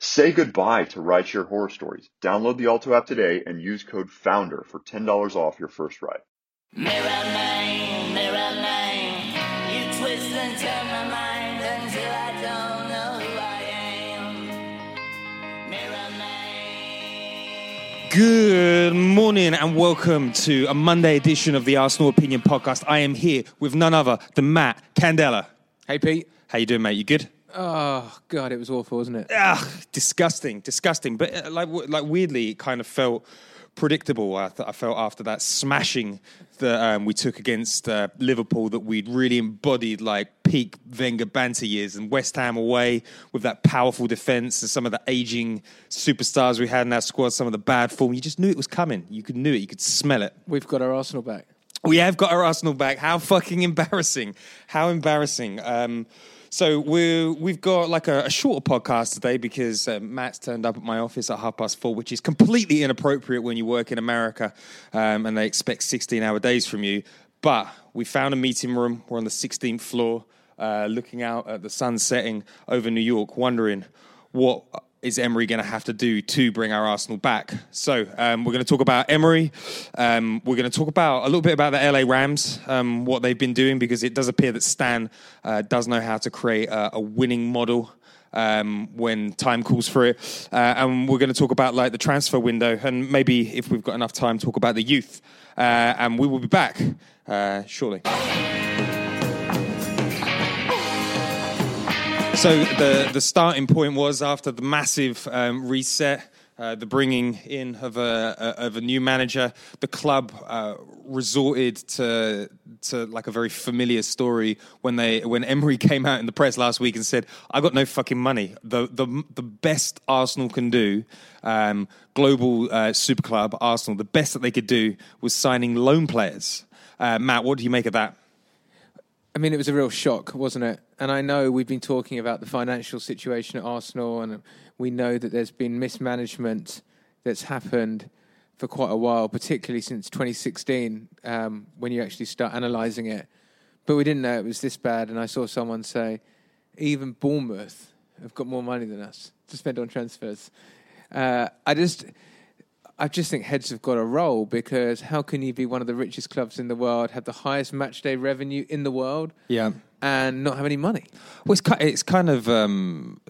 Say goodbye to rideshare horror stories. Download the Alto app today and use code FOUNDER for $10 off your first ride. Mirror man, mirror man, you twist and turn my mind until I don't know who I am. Mirror man. Good morning and welcome to a Monday edition of the Arsenal Opinion Podcast. I am here with none other than Matt Candela. Hey, Pete. How you doing, mate? You good? Oh God, it was awful, wasn't it? Ugh, disgusting, disgusting. But uh, like, like weirdly, it kind of felt predictable. I, th- I felt after that smashing that um, we took against uh, Liverpool that we'd really embodied like peak Wenger banter years and West Ham away with that powerful defence and some of the aging superstars we had in our squad, some of the bad form. You just knew it was coming. You could knew it. You could smell it. We've got our Arsenal back. We have got our Arsenal back. How fucking embarrassing! How embarrassing! Um, so we we've got like a, a shorter podcast today because uh, Matt's turned up at my office at half past four, which is completely inappropriate when you work in America um, and they expect sixteen-hour days from you. But we found a meeting room. We're on the 16th floor, uh, looking out at the sun setting over New York, wondering what is Emery going to have to do to bring our Arsenal back? So um, we're going to talk about Emery. Um, we're going to talk about a little bit about the LA Rams, um, what they've been doing, because it does appear that Stan uh, does know how to create a, a winning model. Um, when time calls for it, uh, and we're going to talk about like the transfer window, and maybe if we've got enough time, talk about the youth. Uh, and we will be back uh, shortly. So the the starting point was after the massive um, reset, uh, the bringing in of a, of a new manager. The club uh, resorted to to like a very familiar story when they when Emery came out in the press last week and said, "I got no fucking money. The the the best Arsenal can do." Um, global uh, super club Arsenal, the best that they could do was signing loan players. Uh, Matt, what do you make of that? I mean, it was a real shock, wasn't it? And I know we've been talking about the financial situation at Arsenal, and we know that there's been mismanagement that's happened for quite a while, particularly since 2016, um, when you actually start analysing it. But we didn't know it was this bad, and I saw someone say, even Bournemouth have got more money than us to spend on transfers. Uh, I just, I just think heads have got to roll because how can you be one of the richest clubs in the world, have the highest match day revenue in the world, Yeah. and not have any money? Well, it's kind, it's kind of um,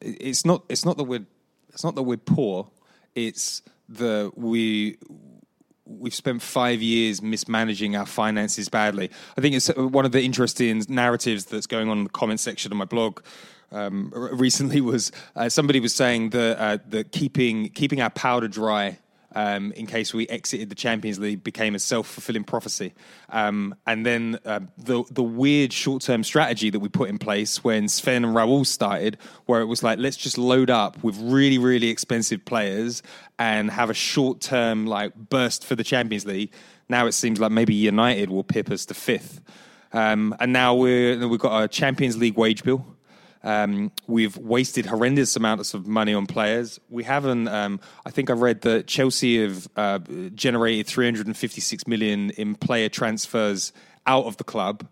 it's not it's not that we're it's not that we're poor. It's that we we've spent five years mismanaging our finances badly. I think it's one of the interesting narratives that's going on in the comment section of my blog. Um, recently was uh, somebody was saying that uh, that keeping keeping our powder dry um, in case we exited the Champions League became a self fulfilling prophecy. Um, and then uh, the the weird short term strategy that we put in place when Sven and Raul started, where it was like let's just load up with really really expensive players and have a short term like burst for the Champions League. Now it seems like maybe United will pip us to fifth. Um, and now we're, we've got a Champions League wage bill. Um, we've wasted horrendous amounts of money on players. We haven't. Um, I think I read that Chelsea have uh, generated 356 million in player transfers out of the club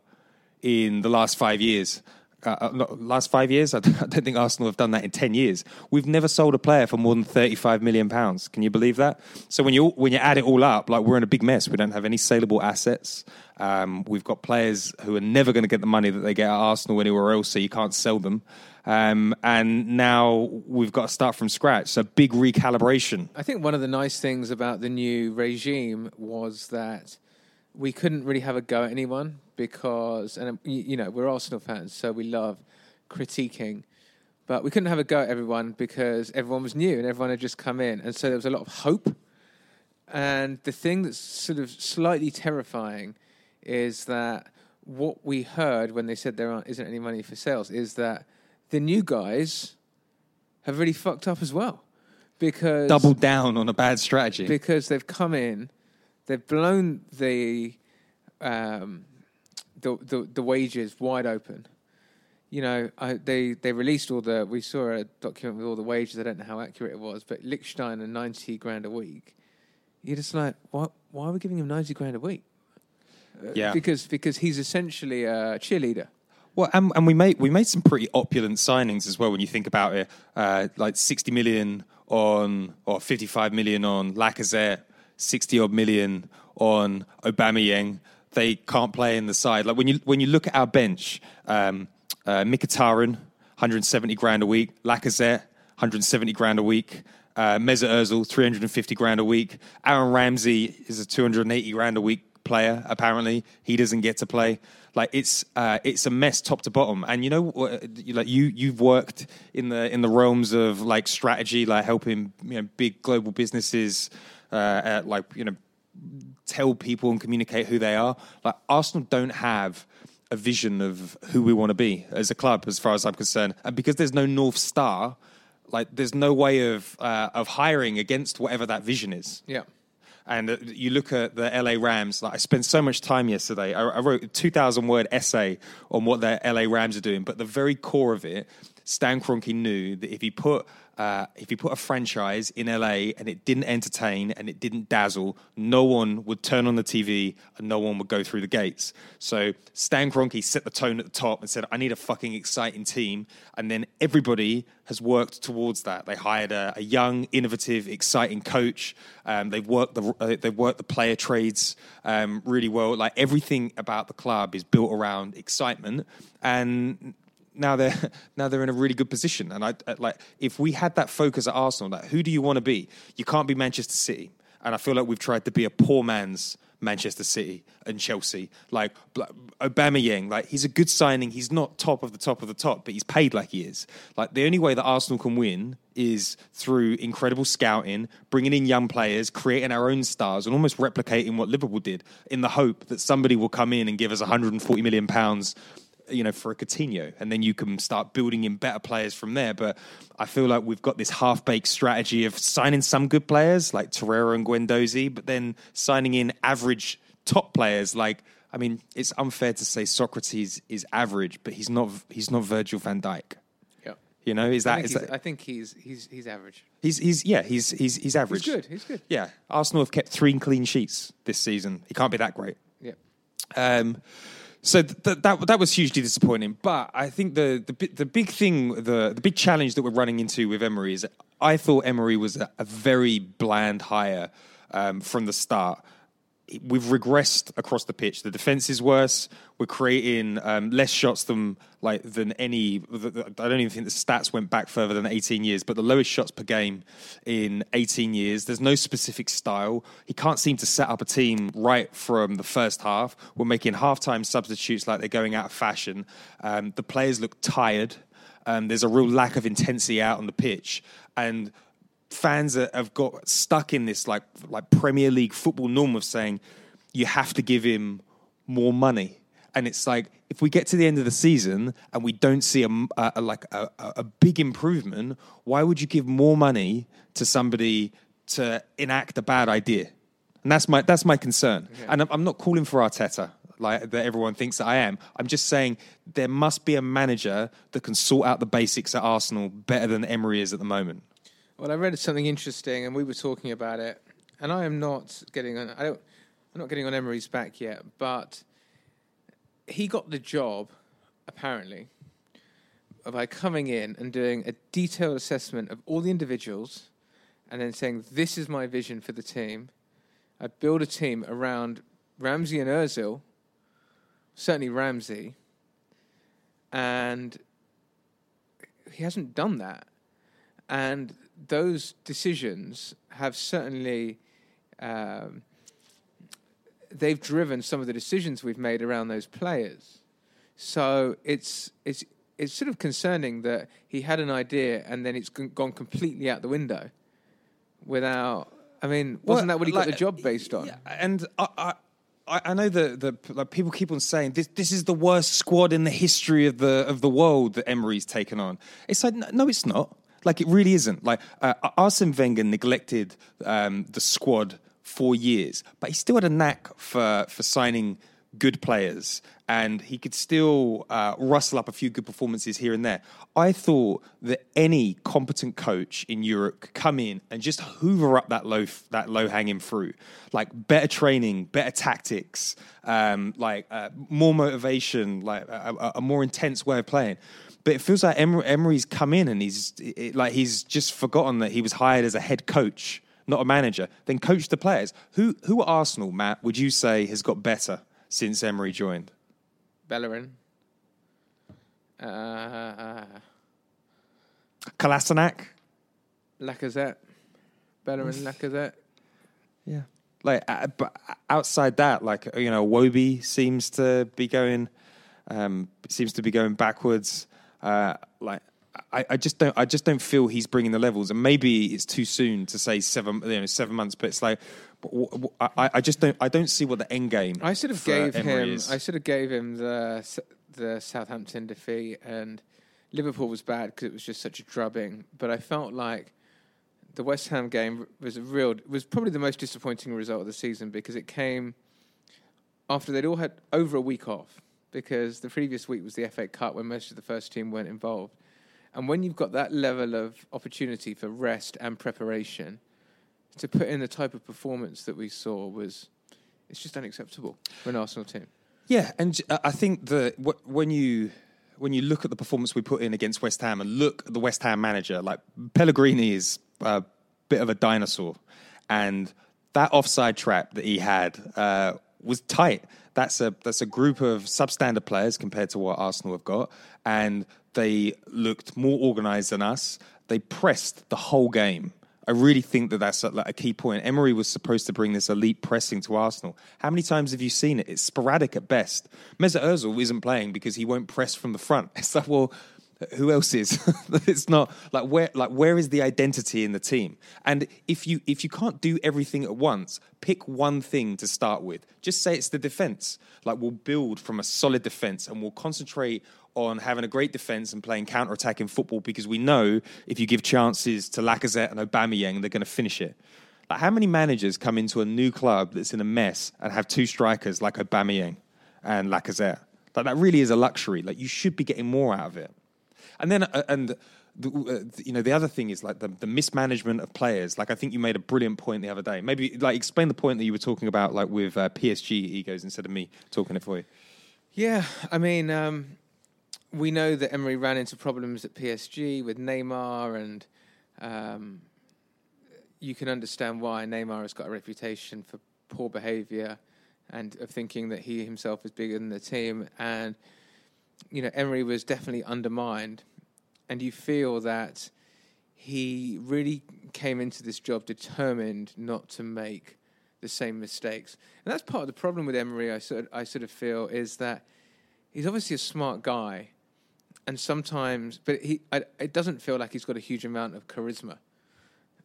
in the last five years. Uh, uh, last five years, I don't, think Arsenal have done that in ten years. We've never sold a player for more than thirty-five million pounds. Can you believe that? So when you when you add it all up, like we're in a big mess. We don't have any saleable assets. Um, we've got players who are never going to get the money that they get at Arsenal anywhere else, so you can't sell them. Um, and now we've got to start from scratch. So big recalibration. I think one of the nice things about the new regime was that we couldn't really have a go at anyone because, and you, you know, we're Arsenal fans, so we love critiquing. But we couldn't have a go at everyone because everyone was new and everyone had just come in, and so there was a lot of hope. And the thing that's sort of slightly terrifying is that what we heard when they said there aren't, isn't any money for sales is that the new guys have really fucked up as well because Doubled down on a bad strategy. because they've come in, they've blown the um, the, the the wages wide open. You know, I, they they released all the. We saw a document with all the wages. I don't know how accurate it was, but Lichtstein and ninety grand a week. You're just like, what? Why are we giving him ninety grand a week? Uh, Yeah. because because he's essentially a cheerleader. Well, and, and we made we made some pretty opulent signings as well. When you think about it, uh, like sixty million on or fifty five million on Lacazette, sixty odd million on Aubameyang. They can't play in the side. Like when you when you look at our bench, um, uh, Mkhitaryan, one hundred seventy grand a week. Lacazette, one hundred seventy grand a week. Uh, hundred and fifty grand a week. Aaron Ramsey is a two hundred and eighty grand a week player. Apparently, he doesn't get to play. Like it's uh, it's a mess top to bottom. And you know, you- like you you've worked in the in the realms of like strategy, like helping you know big global businesses, uh, at, like you know tell people and communicate who they are. Like Arsenal don't have a vision of who we want to be as a club, as far as I'm concerned, and because there's no north star. Like, there's no way of uh, of hiring against whatever that vision is. Yeah. And uh, you look at the LA Rams. Like I spent so much time yesterday. I, I wrote a two thousand word essay on what the LA Rams are doing. But the very core of it, Stan Kroenke knew that if he put uh, if he put a franchise in LA and it didn't entertain and it didn't dazzle, no one would turn on the TV and no one would go through the gates. So Stan Kroenke set the tone at the top and said, "I need a fucking exciting team." And then everybody has worked towards that. They hired a, a young, innovative, exciting coach. Um, they've worked the uh, they've worked the player trades um, really well. Like everything about the club is built around excitement, and now they're now they're in a really good position. And I I- like if we had that focus at Arsenal, like who do you want to be? You can't be Manchester City, and I feel like we've tried to be a poor man's Manchester City and Chelsea. Like Bla- Aubameyang, like he's a good signing. He's not top of the top of the top, but he's paid like he is. Like the only way that Arsenal can win is through incredible scouting, bringing in young players, creating our own stars, and almost replicating what Liverpool did in the hope that somebody will come in and give us 140 million pounds you know, for a Coutinho, and then you can start building in better players from there. But I feel like we've got this half-baked strategy of signing some good players like Torreira and Guendouzi, but then signing in average top players. Like, I mean, it's unfair to say Sokratis is average, but he's not. He's not Virgil Van Dijk. Yeah. You know, is I that think, is he's, that I think he's he's he's average. he's he's yeah he's he's he's average. He's good, he's good. Yeah, Arsenal have kept three clean sheets this season. He can't be that great. Yeah. Um, so th- th- that that was hugely disappointing. But I think the the the big thing, the the big challenge that we're running into with Emery is, I thought Emery was a, a very bland hire um, from the start. We've regressed across the pitch. The defense is worse. We're creating um, less shots than like than any. the- the- I don't even think the stats went back further than 18 years, but the lowest shots per game in 18 years. There's no specific style. He can't seem to set up a team right from the first half. We're making halftime substitutes like they're going out of fashion. Um, the players look tired. Um, there's a real lack of intensity out on the pitch, and fans have got stuck in this like like Premier League football norm of saying you have to give him more money. And it's like if we get to the end of the season and we don't see a, a, a like a, a big improvement, why would you give more money to somebody to enact a bad idea? And that's my that's my concern. And I'm, I'm not calling for Arteta like that everyone thinks that I am. I'm just saying there must be a manager that can sort out the basics at Arsenal better than Emery is at the moment. Well, I read something interesting, and we were talking about it. And I am not getting on. I don't. I'm not getting on Emery's back yet, but he got the job, apparently, by coming in and doing a detailed assessment of all the individuals, and then saying, "This is my vision for the team." I build a team around Ramsey and Özil, certainly Ramsey, and he hasn't done that. And those decisions have certainly um, they've driven some of the decisions we've made around those players. So it's it's it's sort of concerning that he had an idea and then it's gone completely out the window without. I mean, wasn't that what he got the job based on? Yeah, and I, I, I know that the like people keep on saying this. This is the worst squad in the history of the of the world that Emery's taken on. It's like no it's not. Like it really isn't. Like uh, Arsene Wenger neglected um, the squad for years, but he still had a knack for for signing good players, and he could still uh, rustle up a few good performances here and there. I thought that any competent coach in Europe could come in and just hoover up that low that low hanging fruit, like better training, better tactics, um, like uh, more motivation, like a, a, a more intense way of playing. But it feels like Emery, Emery's come in and he's it, like he's just forgotten that he was hired as a head coach, not a manager. Then coach the players. Who who at Arsenal, Matt? Would you say has got better since Emery joined? Bellerin. Uh, Kolasinac. Lacazette. Bellerin, Lacazette. Yeah. Like, uh, but outside that, like you know, Wobie seems to be going, um, seems to be going backwards. Uh, like, I, I just don't, I just don't feel he's bringing the levels. And maybe it's too soon to say seven, you know, seven months. But it's like, w- w- I, I just don't, I don't see what the end game. I sort of gave Emery him. is. I sort of gave him the the Southampton defeat, and Liverpool was bad because it was just such a drubbing. But I felt like the West Ham game was a real was probably the most disappointing result of the season because it came after they'd all had over a week off because the previous week was the FA Cup when most of the first team weren't involved. And when you've got that level of opportunity for rest and preparation, to put in the type of performance that we saw was it's just unacceptable for an Arsenal team. Yeah, and I think that when you when you look at the performance we put in against West Ham and look at the West Ham manager, like Pellegrini is a bit of a dinosaur, and that offside trap that he had uh, was tight. That's a that's a group of substandard players compared to what Arsenal have got, and they looked more organised than us. They pressed the whole game. I really think that that's a, like a key point. Emery was supposed to bring this elite pressing to Arsenal. How many times have you seen it? It's sporadic at best. Mesut Ozil isn't playing because he won't press from the front. It's like, well, who else is? it's not like where like where is the identity in the team? And if you if you can't do everything at once, pick one thing to start with. Just say it's the defense. Like we'll build from a solid defense and we'll concentrate on having a great defense and playing counter-attacking football because we know if you give chances to Lacazette and Aubameyang, they're going to finish it. Like how many managers come into a new club that's in a mess and have two strikers like Aubameyang and Lacazette? Like that really is a luxury. Like you should be getting more out of it. And then, uh, and the, uh, you know, the other thing is like the, the mismanagement of players. Like I think you made a brilliant point the other day. Maybe like explain the point that you were talking about, like with uh, PSG egos instead of me talking it for you. Yeah, I mean, um, we know that Emery ran into problems at PSG with Neymar, and um, you can understand why Neymar has got a reputation for poor behaviour and of thinking that he himself is bigger than the team. And you know, Emery was definitely undermined, and you feel that he really came into this job determined not to make the same mistakes. And that's part of the problem with Emery. I sort, I sort of feel is that he's obviously a smart guy, and sometimes, but he, I, it doesn't feel like he's got a huge amount of charisma.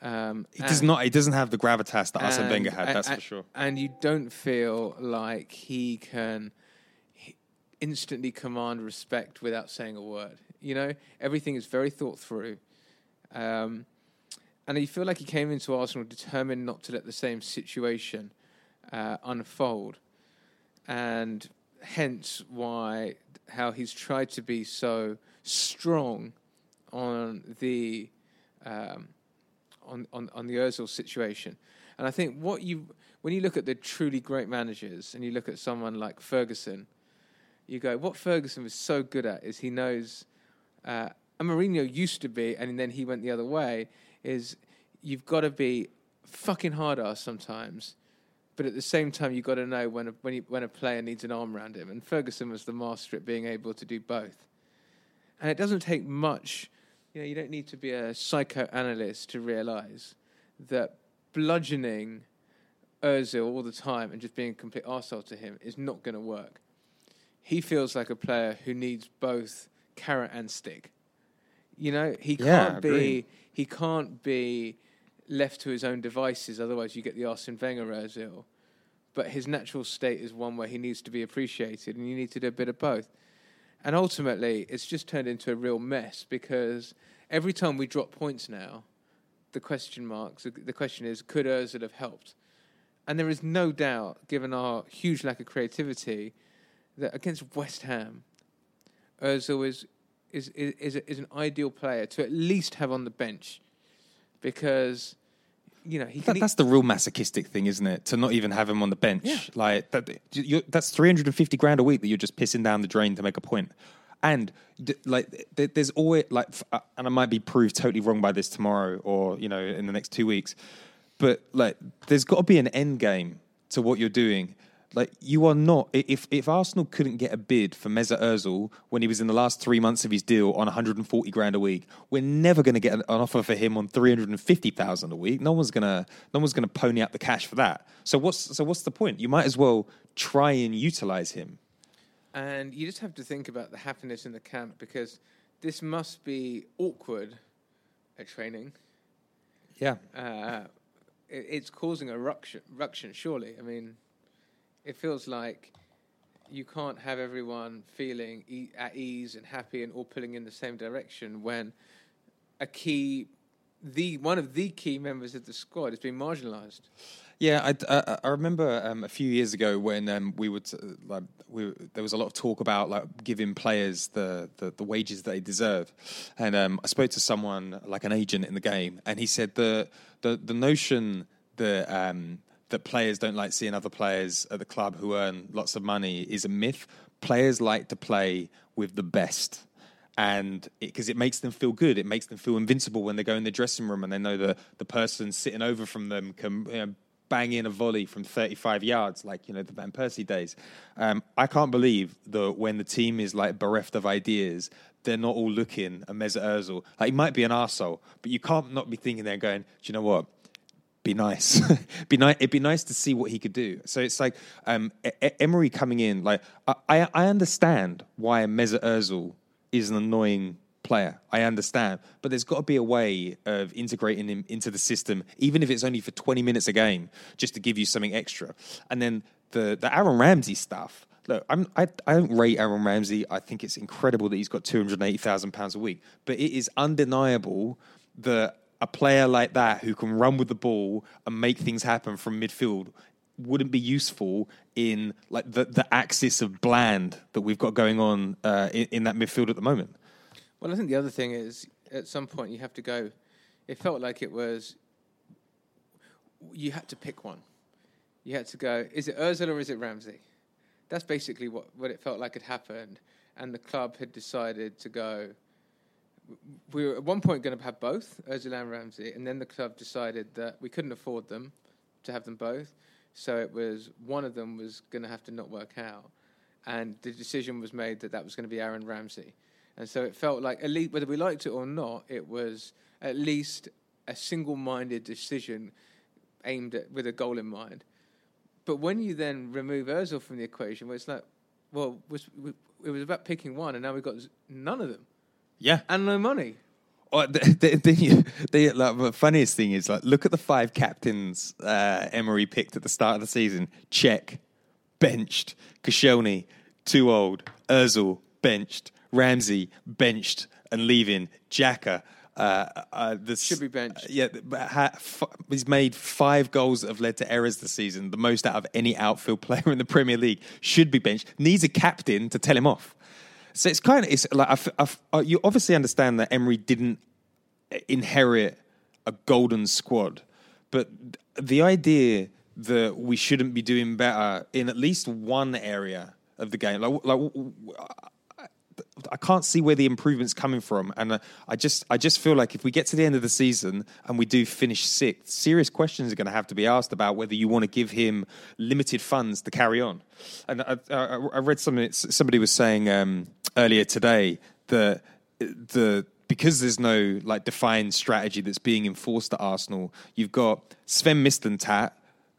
Um, He does not. He doesn't have the gravitas that Arsene and- Wenger had. That's and- for sure. And you don't feel like he can instantly command respect without saying a word. You know, everything is very thought through. Um, and you feel like he came into Arsenal determined not to let the same situation uh, unfold, and hence why how he's tried to be so strong on the um, on, on, on the Özil situation. And I think what you when you look at the truly great managers and you look at someone like Ferguson, you go, what Ferguson was so good at is he knows, uh, and Mourinho used to be, and then he went the other way. Is you've got to be fucking hard ass sometimes, but at the same time you've got to know when a, when you, when a player needs an arm around him. And Ferguson was the master at being able to do both. And it doesn't take much. You know, you don't need to be a psychoanalyst to realize that bludgeoning Özil all the time and just being a complete arsehole to him is not going to work. He feels like a player who needs both carrot and stick. You know, he Yeah, can't be he can't be left to his own devices. Otherwise, you get the Arsene Wenger Özil. But his natural state is one where he needs to be appreciated, and you need to do a bit of both. And ultimately, it's just turned into a real mess because every time we drop points now, the question marks, the question is, could Ozil have helped? And there is no doubt, given our huge lack of creativity, that against West Ham, Ozil is is is is, is an ideal player to at least have on the bench because you know he can. That, that's the real masochistic thing, isn't it? To not even have him on the bench. Yeah. Like that, that's three hundred and fifty grand a week that you're just pissing down the drain to make a point. And d- like, th- there's always like, f- uh, and I might be proved totally wrong by this tomorrow or you know in the next two weeks, but like, there's got to be an end game to what you're doing. Like you are not. If if Arsenal couldn't get a bid for Mesut Ozil when he was in the last three months of his deal on 140 grand a week, we're never going to get an, an offer for him on 350,000 a week. No one's gonna no one's gonna pony up the cash for that. So what's so what's the point? You might as well try and utilize him. And you just have to think about the happiness in the camp because this must be awkward at training. Yeah. Uh, it, it's causing a ruction, ruction, surely. I mean, it feels like you can't have everyone feeling e- at ease and happy and all pulling in the same direction when a key, the one of the key members of the squad is being marginalised. Yeah, I, I, I remember um, a few years ago when um, we would uh, like we there was a lot of talk about like giving players the, the, the wages they deserve, and um, I spoke to someone like an agent in the game, and he said the the the notion that um, that players don't like seeing other players at the club who earn lots of money is a myth. Players like to play with the best and because it, makes them feel good, it makes them feel invincible when they go in the dressing room and they know that the person sitting over from them can you know, bang in a volley from 35 yards, like you know the Van Persie days. Um, I can't believe that when the team is like bereft of ideas, they're not all looking at Mesut Ozil. Like he might be an arsehole, but you can't not be thinking there going, do you know what? Be nice. be nice. It'd be nice to see what he could do. So it's like um, E- E- Emery coming in. Like I, I understand why Mesut Ozil is an annoying player. I understand, but there's got to be a way of integrating him into the system, even if it's only for 20 minutes a game, just to give you something extra. And then the the Aaron Ramsey stuff. Look, I'm, I, I don't rate Aaron Ramsey. I think it's incredible that he's got two hundred eighty thousand pounds a week, but it is undeniable that a player like that who can run with the ball and make things happen from midfield wouldn't be useful in like the, the axis of bland that we've got going on uh, in, in that midfield at the moment. Well, I think the other thing is at some point you have to go. It felt like it was. You had to pick one. You had to go. Is it Özil or is it Ramsey? That's basically what, what it felt like had happened, and the club had decided to go. We were at one point going to have both Özil and Ramsey, and then the club decided that we couldn't afford them to have them both. So it was one of them was going to have to not work out, and the decision was made that that was going to be Aaron Ramsey. And so it felt like, at least, whether we liked it or not, it was at least a single-minded decision aimed at with a goal in mind. But when you then remove Özil from the equation, it's like, well, it was about picking one, and now we've got none of them Yeah, and no money. Oh, the, the, the, like, the funniest thing is like look at the five captains uh, Emery picked at the start of the season. Cech, benched. Koscielny, too old. Özil, benched. Ramsey, benched and leaving. Xhaka, uh, uh, this, Should be benched. yeah, but ha, f- he's made five goals that have led to errors this season, the most out of any outfield player in the Premier League. Should be benched. Needs a captain to tell him off. So it's kind of it's like I f- I f- uh, you obviously understand that Emery didn't inherit a golden squad, but the idea that we shouldn't be doing better in at least one area of the game, like like I can't see where the improvement's coming from, and uh, I just I just feel like if we get to the end of the season and we do finish sixth, serious questions are going to have to be asked about whether you want to give him limited funds to carry on. And I, I, I read something somebody was saying um, earlier today that the because there's no like defined strategy that's being enforced at Arsenal, you've got Sven Mislintat,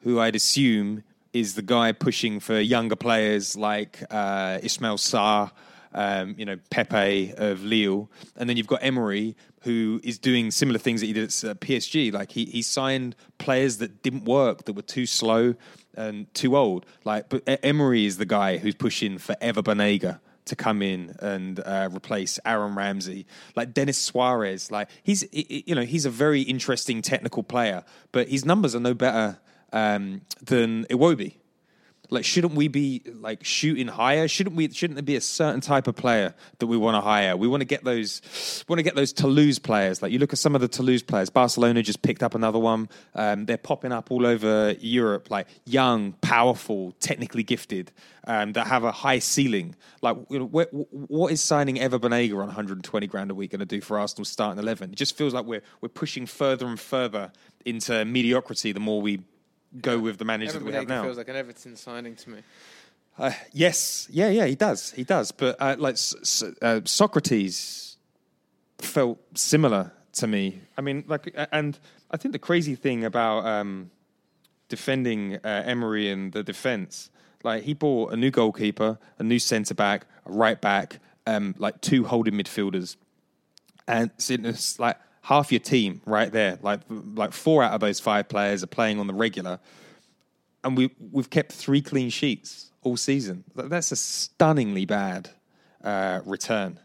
who I'd assume is the guy pushing for younger players like uh, Ismail Sarr um, you know, Pepe of Lille, and then you've got Emery, who is doing similar things that he did at PSG. Like he he signed players that didn't work, that were too slow and too old. Like, but Emery is the guy who's pushing for Ever Banega to come in and uh, replace Aaron Ramsey, like Denis Suarez. Like he's you know he's a very interesting technical player, but his numbers are no better um, than Iwobi. Like, shouldn't we be like shooting higher? Shouldn't we? Shouldn't there be a certain type of player that we want to hire? We want to get those, want to get those Toulouse players. Like you look at some of the Toulouse players. Barcelona just picked up another one. Um, they're popping up all over Europe. Like young, powerful, technically gifted, um, that have a high ceiling. Like, you know, wh- wh- what is signing Ever Banega on 120 grand a week going to do for Arsenal starting eleven? It just feels like we're we're pushing further and further into mediocrity. The more we go with the managers that we have now. feels like an Everton signing to me. Uh, yes, yeah, yeah, he does, he does. But uh, like uh, Sokratis felt similar to me. I mean, like, and I think the crazy thing about um, defending uh, Emery and the defense, like he bought a new goalkeeper, a new centre back, a right back, um, like two holding midfielders, and it's like half your team right there. Like, like four out of those five players are playing on the regular and we we've kept three clean sheets all season. That's a stunningly bad uh, return,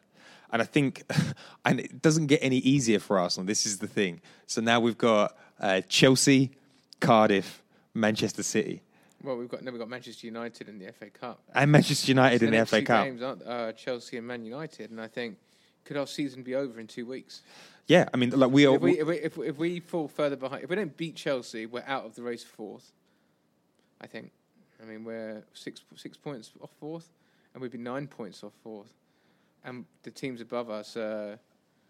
and I think, and it doesn't get any easier for Arsenal. This is the thing. So now we've got uh, Chelsea, Cardiff, Manchester City, Well, we've got no, we've got Manchester United in the FA Cup. and Manchester United So in the next FA two Cup. Games aren't uh, Chelsea and Man United, and I think could our season be over in two weeks? Yeah, I mean, like we are. If we, if we if, we- if we fall further behind, if we don't beat Chelsea, we're out of the race for fourth. I think. I mean, we're six six points off fourth, and we'd be nine points off fourth, and the teams above us. Uh,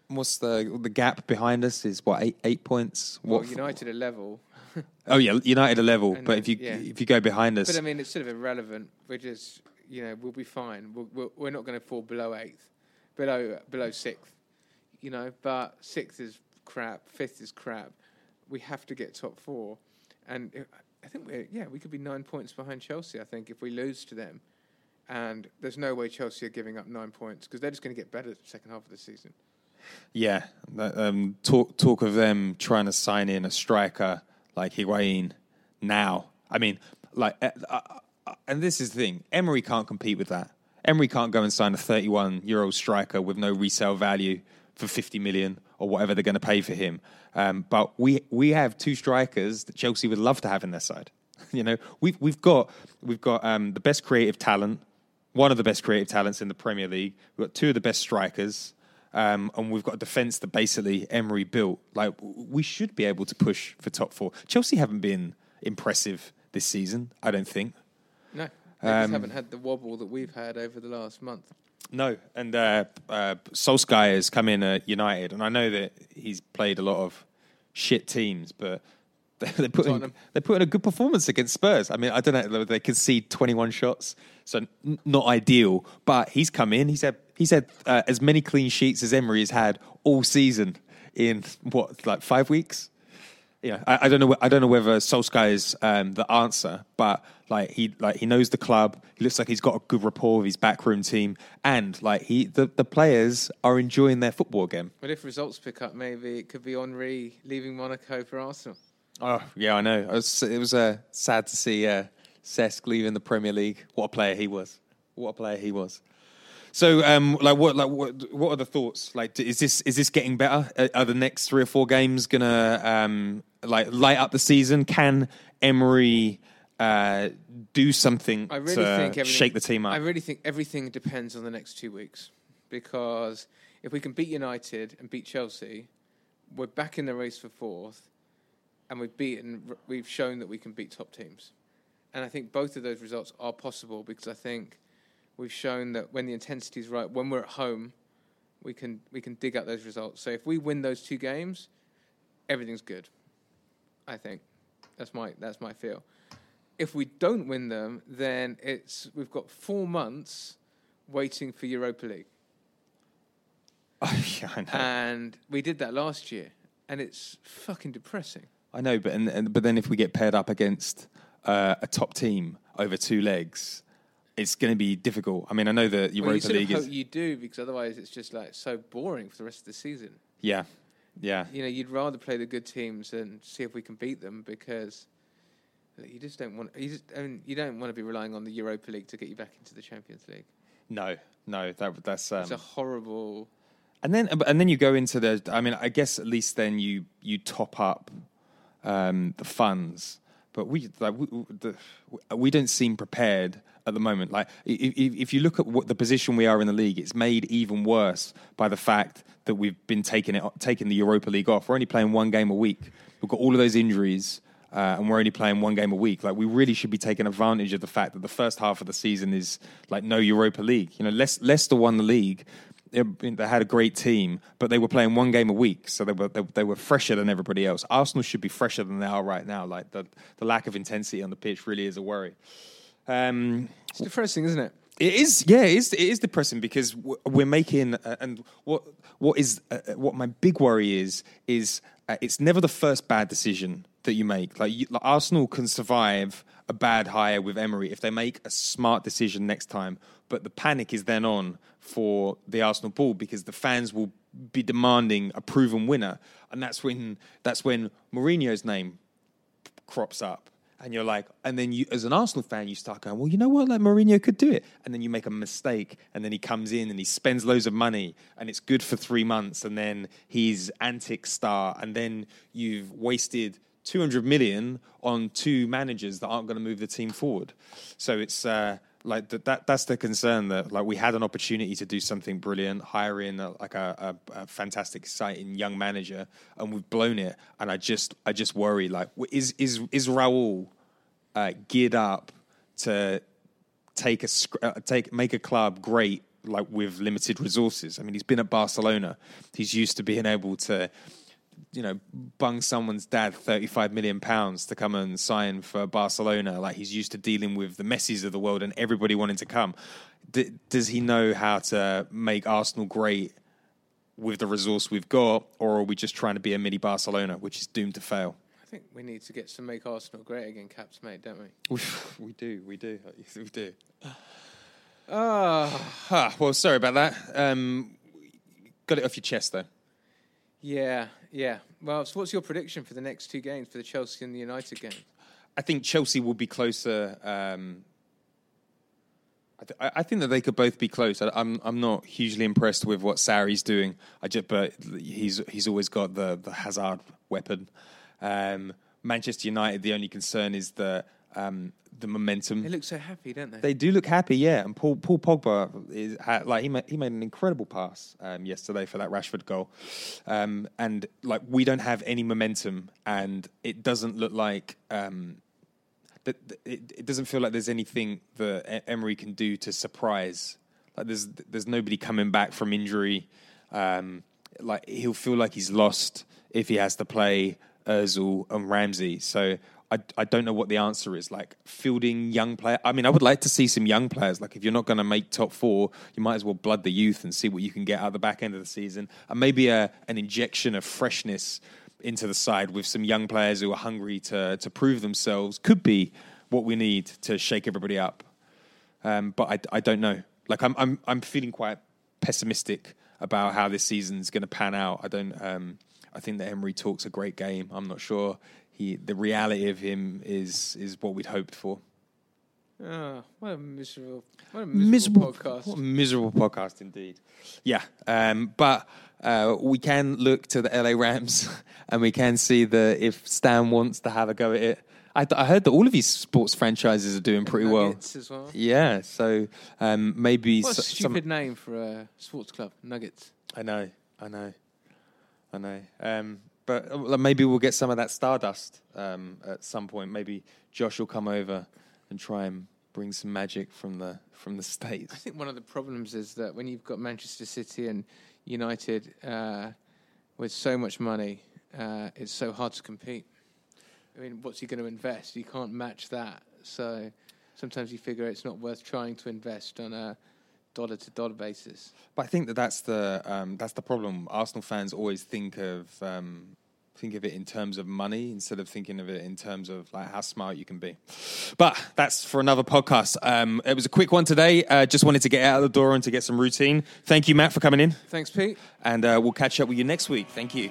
what's the the gap behind us? Is what eight eight points? well, What United are level, Oh yeah, United are level, And but then- if you yeah. if you go behind us, but I mean, it's sort of irrelevant. We're just, you know, we'll be fine. We'll, we'll, we're not going to fall below eighth, below below sixth, you know. But sixth is crap. Fifth is crap. We have to get top four, and uh, I think we're yeah, we could be nine points behind Chelsea. I think if we lose to them, and there's no way Chelsea are giving up nine points because they're just going to get better the second half of the season. Yeah, um, talk talk of them trying to sign in a striker like Higuain now. I mean, like, uh, uh, uh, and this is the thing: Emery can't compete with that. Emery can't go and sign a 31 year old striker with no resale value for 50 million or whatever they're going to pay for him. Um, but we we have two strikers that Chelsea would love to have in their side. you know, we've we've got we've got um, the best creative talent, one of the best creative talents in the Premier League. We've got two of the best strikers. Um, and we've got a defence that basically Emery built. Like we should be able to push for top four. Chelsea haven't been impressive this season. I don't think. No, they just haven't had the wobble that we've had over the last month. No, and uh, uh, Solskjaer has come in at United, and I know that he's played a lot of shit teams, but they put in, they're putting a good performance against Spurs. I mean, I don't know they concede twenty one shots, so n- not ideal. But he's come in. He's had he's had uh, as many clean sheets as Emery has had all season in what like five weeks. Know, I, I don't know. I don't know whether Solskjaer is um, the answer, but like he like he knows the club. He looks like he's got a good rapport with his backroom team, and like he the, the players are enjoying their football again. But if results pick up, maybe it could be Henry leaving Monaco for Arsenal. Oh yeah, I know. It was, it was uh, sad to see uh, Cesc leaving the Premier League. What a player he was! What a player he was. So, um, like, what, like, what, what are the thoughts? Like, is this is this getting better? Are the next three or four games gonna um, like light up the season? Can Emery uh, do something I really to think everything, shake the team up? I really think everything depends on the next two weeks because if we can beat United and beat Chelsea, we're back in the race for fourth, and we've beaten. We've shown that we can beat top teams, and I think both of those results are possible because I think we've shown that when the intensity is right, when we're at home, we can we can dig out those results. So if we win those two games, everything's good. I think that's my that's my feel. If we don't win them, then it's we've got four months waiting for Europa League, Oh, yeah, I know. and we did that last year, and it's fucking depressing. I know, but and, and but then if we get paired up against uh, a top team over two legs, it's going to be difficult. I mean, I know that Well, you Europa sort of League is you do because otherwise it's just like so boring for the rest of the season. yeah, yeah. You know, you'd rather play the good teams and see if we can beat them because you just don't want. You just I mean, you don't want to be relying on the Europa League to get you back into the Champions League. No, no, that that's um, It's a horrible. and then and then you go into the. I mean, I guess at least then you you top up um, the funds, but we like we, we- the, we don't seem prepared at the moment. Like if, if you look at what the position we are in the league, it's made even worse by the fact that we've been taking it taking the Europa League off. We're only playing one game a week. We've got all of those injuries. Uh, and we're only playing one game a week. Like we really should be taking advantage of the fact that the first half of the season is like no Europa League. You know, Leic- Leicester won the league. They they had a great team, but they were playing one game a week, so they were they, they were fresher than everybody else. Arsenal should be fresher than they are right now. Like the the lack of intensity on the pitch really is a worry. Um, It's depressing, isn't it? it is, yeah, it is. It is depressing because we're making, uh, and what what is uh, uh, what my big worry is is uh, it's never the first bad decision that you make. Like, you, like Arsenal can survive a bad hire with Emery if they make a smart decision next time, but the panic is then on for the Arsenal ball because the fans will be demanding a proven winner, and that's when that's when Mourinho's name crops up. And you're like, and then you, as an Arsenal fan, you start going, well, you know what, like Mourinho could do it. And then you make a mistake, and then he comes in and he spends loads of money, and it's good for three months, and then he's antic star, and then you've wasted 200 million on two managers that aren't going to move the team forward. So it's uh, like that, that. That's the concern that like we had an opportunity to do something brilliant, hire in a, like a, a, a fantastic, exciting young manager, and we've blown it. And I just, I just worry. Like, is is is Raul uh, geared up to take a uh, take make a club great like with limited resources. I mean, he's been at Barcelona. He's used to being able to, you know, bung someone's dad thirty-five million pounds to come and sign for Barcelona. Like he's used to dealing with the Messis of the world and everybody wanting to come. D- does he know how to make Arsenal great with the resource we've got, or are we just trying to be a mini Barcelona, which is doomed to fail? I think we need to get some make Arsenal great again, caps, mate, don't we? We, do, we do, we do. Ah, Ah, well, sorry about that. Um, got it off your chest, though. yeah, yeah. Well, so what's your prediction for the next two games for the Chelsea and the United game? I think Chelsea will be closer. Um, I, th- I think that they could both be close. I, I'm I'm not hugely impressed with what Sarri's doing. I just, but he's he's always got the the Hazard weapon. Um, Manchester United. The only concern is the um, the momentum. They look so happy, don't they? They do look happy, yeah. And Paul Paul Pogba is like he made, he made an incredible pass um, yesterday for that Rashford goal, um, and like we don't have any momentum, and it doesn't look like um, that it, it doesn't feel like there's anything that Emery can do to surprise. Like there's there's nobody coming back from injury. Um, like he'll feel like he's lost if he has to play Özil and Ramsey. So I I don't know what the answer is. Like fielding young player. I mean, I would like to see some young players. Like if you're not going to make top four, you might as well blood the youth and see what you can get out the back end of the season, and maybe a an injection of freshness into the side with some young players who are hungry to to prove themselves could be what we need to shake everybody up. Um, but I, I don't know. Like I'm I'm I'm feeling quite pessimistic about how this season's going to pan out. I don't. Um, I think that Emery talks a great game. I'm not sure he the reality of him is is what we'd hoped for. Oh, what a miserable, what a miserable, podcast. What a miserable podcast indeed. Yeah, um, but uh, we can look to the LA Rams and we can see that if Stan wants to have a go at it. I, I heard that all of these sports franchises are doing pretty well. Nuggets as well. Yeah, so um, maybe What a s- some- stupid name for a sports club, Nuggets. I know, I know, I know. Um, but uh, maybe we'll get some of that stardust um, at some point. Maybe Josh will come over and try and bring some magic from the from the states. I think one of the problems is that when you've got Manchester City and United uh, with so much money, uh, it's so hard to compete. I mean, what's he going to invest? You can't match that. So sometimes you figure it's not worth trying to invest on a dollar to dollar basis. But I think that that's the um, that's the problem. Arsenal fans always think of um, think of it in terms of money instead of thinking of it in terms of like how smart you can be. But that's for another podcast. Um, it was a quick one today. Uh, just wanted to get out of the door and to get some routine. Thank you, Matt, for coming in, Thanks, Pete. and uh, we'll catch up with you next week. Thank you.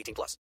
18 plus.